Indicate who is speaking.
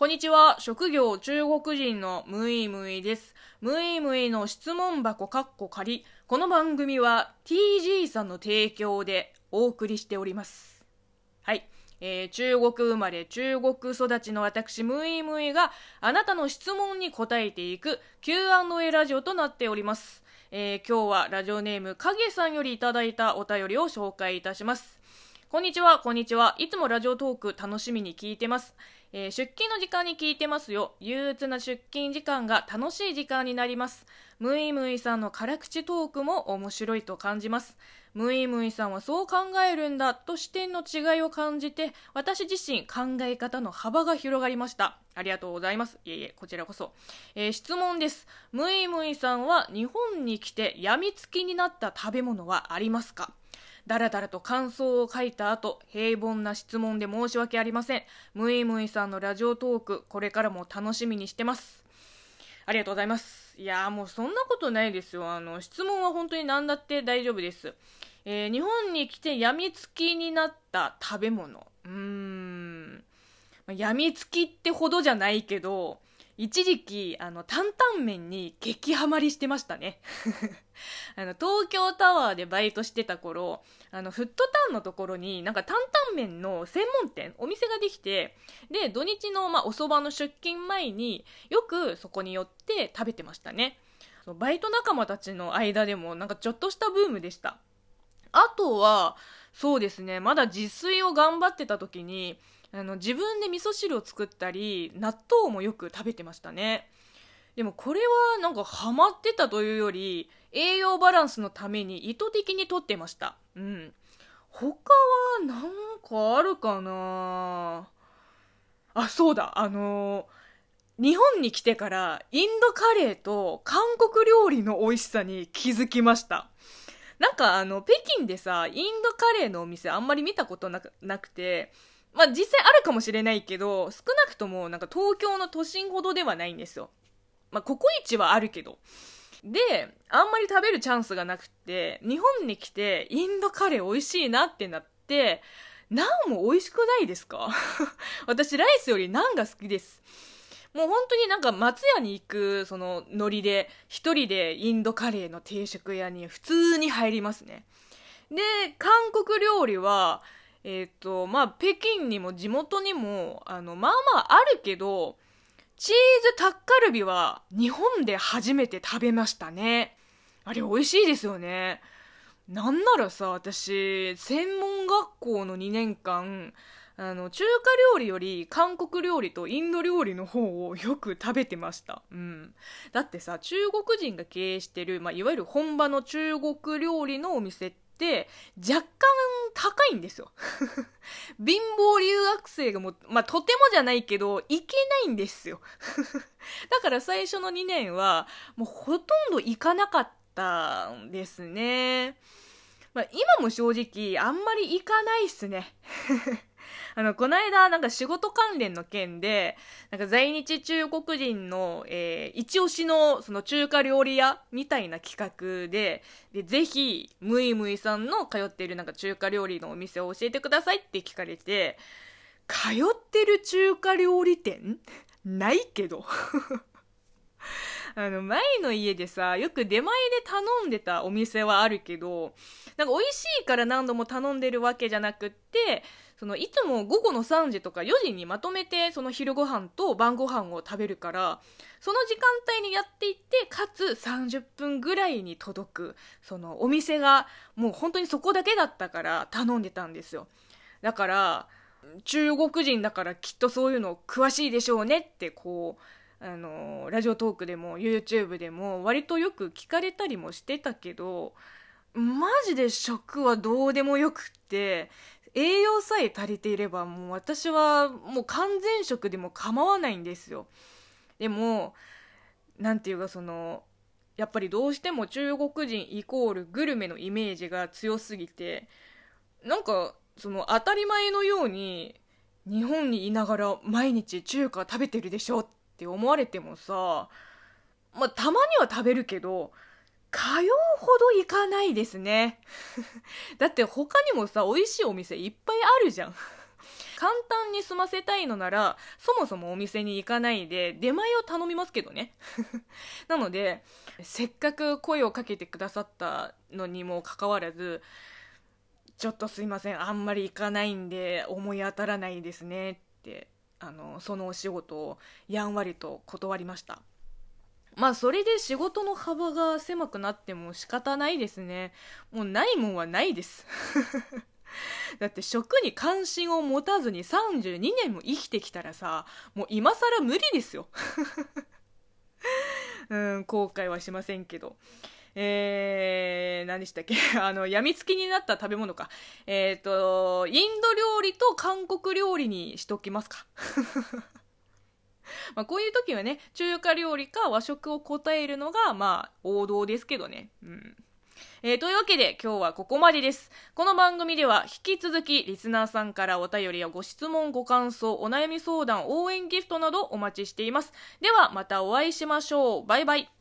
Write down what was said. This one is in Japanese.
Speaker 1: こんにちは。職業中国人のムイムイです。ムイムイの質問箱かっこ仮。この番組は TG さんの提供でお送りしております。はい。えー中国生まれ、中国育ちの私、ムイムイがあなたの質問に答えていく Q&A ラジオとなっております。えー今日はラジオネーム影さんよりいただいたお便りを紹介いたします。こんにちは、こんにちは。いつもラジオトーク楽しみに聞いてます。えー出勤の時間に聞いてますよ。憂鬱な出勤時間が楽しい時間になります。ムイムイさんの辛口トークも面白いと感じます。ムイムイさんはそう考えるんだと視点の違いを感じて、私自身考え方の幅が広がりました。ありがとうございます。いえいえ、こちらこそ。えー質問です。ムイムイさんは日本に来て病みつきになった食べ物はありますか？だらだらと感想を書いた後、平凡な質問で申し訳ありません。ムイムイさんのラジオトーク、これからも楽しみにしてます。ありがとうございます。いやーもうそんなことないですよ。あの、質問は本当に何だって大丈夫です。えー日本に来て病みつきになった食べ物。うーん。まあ病みつきってほどじゃないけど、一時期、あの、担々麺に激ハマりしてましたね。あの、東京タワーでバイトしてた頃、あの、フットタウンのところになんか担々麺の専門店、お店ができて、で、土日の、まあ、お蕎麦の出勤前によくそこに寄って食べてましたね。バイト仲間たちの間でもなんかちょっとしたブームでした。あとは、そうですね、まだ自炊を頑張ってた時に、あの、自分で味噌汁を作ったり、納豆もよく食べてましたね。でもこれはなんかハマってたというより、栄養バランスのために意図的にとってました。うん。他はなんかあるかな？あ、そうだ、あの日本に来てからインドカレーと韓国料理の美味しさに気づきました。なんかあの、北京でさ、インドカレーのお店あんまり見たことなくて、まあ実際あるかもしれないけど、少なくともなんか東京の都心ほどではないんですよ。まあココイチはあるけど。で、あんまり食べるチャンスがなくて、日本に来てインドカレー美味しいなってなって、ナンも美味しくないですか？私ライスよりナンが好きです。もう本当になんか松屋に行くそのノリで一人でインドカレーの定食屋に普通に入りますね。で、韓国料理は、えっ、と、まあ、北京にも地元にも、あの、まあまああるけど、チーズタッカルビは日本で初めて食べましたね。あれ美味しいですよね。なんならさ、私、専門学校の2年間、あの、中華料理より韓国料理とインド料理の方をよく食べてました。うん。だってさ、中国人が経営してる、まあ、いわゆる本場の中国料理のお店って、若干高いんですよ。貧乏留学生がもう、まあ、とてもじゃないけど、行けないんですよ。だから最初の2年は、もうほとんど行かなかったんですね。まあ、今も正直、あんまり行かないっすね。あの、この間、なんか仕事関連の件で、なんか在日中国人の、えー一押しのその中華料理屋みたいな企画で、で、ぜひ、ムイムイさんの通っているなんか中華料理のお店を教えてくださいって聞かれて、通ってる中華料理店？ないけど。あの、前の家でさ、よく出前で頼んでたお店はあるけど、なんか美味しいから何度も頼んでるわけじゃなくって、そのいつも午後の3時とか4時にまとめてその昼ご飯と晩ご飯を食べるから、その時間帯にやっていって、かつ30分ぐらいに届く、そのお店がもう本当にそこだけだったから頼んでたんですよ。だから、中国人だからきっとそういうの詳しいでしょうねってこう、あのラジオトークでも YouTube でも割とよく聞かれたりもしてたけどマジで食はどうでもよくって栄養さえ足りていればもう私はもう完全食でも構わないんですよ。でもなんていうかそのやっぱりどうしても中国人イコールグルメのイメージが強すぎてなんかその当たり前のように日本にいながら毎日中華食べてるでしょって思われてもさまあたまには食べるけど通うほど行かないですね。だって他にもさ美味しいお店いっぱいあるじゃん。簡単に済ませたいのならそもそもお店に行かないで出前を頼みますけどね。なのでせっかく声をかけてくださったのにもかかわらずちょっとすいませんあんまり行かないんで思い当たらないですねってあのそのお仕事をやんわりと断りました。まあそれで仕事の幅が狭くなっても仕方ないですね。もうないもんはないです。だって食に関心を持たずに32年も生きてきたらさもう今更無理ですよ。うん後悔はしませんけど。えー、何でしたっけ？あの、病みつきになった食べ物か。えっ、ー、と、インド料理と韓国料理にしときますか。まあこういう時はね、中華料理か和食を答えるのが、まあ、王道ですけどね。うん。えー、というわけで今日はここまでです。この番組では引き続きリスナーさんからお便りやご質問、ご感想、お悩み相談、応援ギフトなどお待ちしています。ではまたお会いしましょう。バイバイ。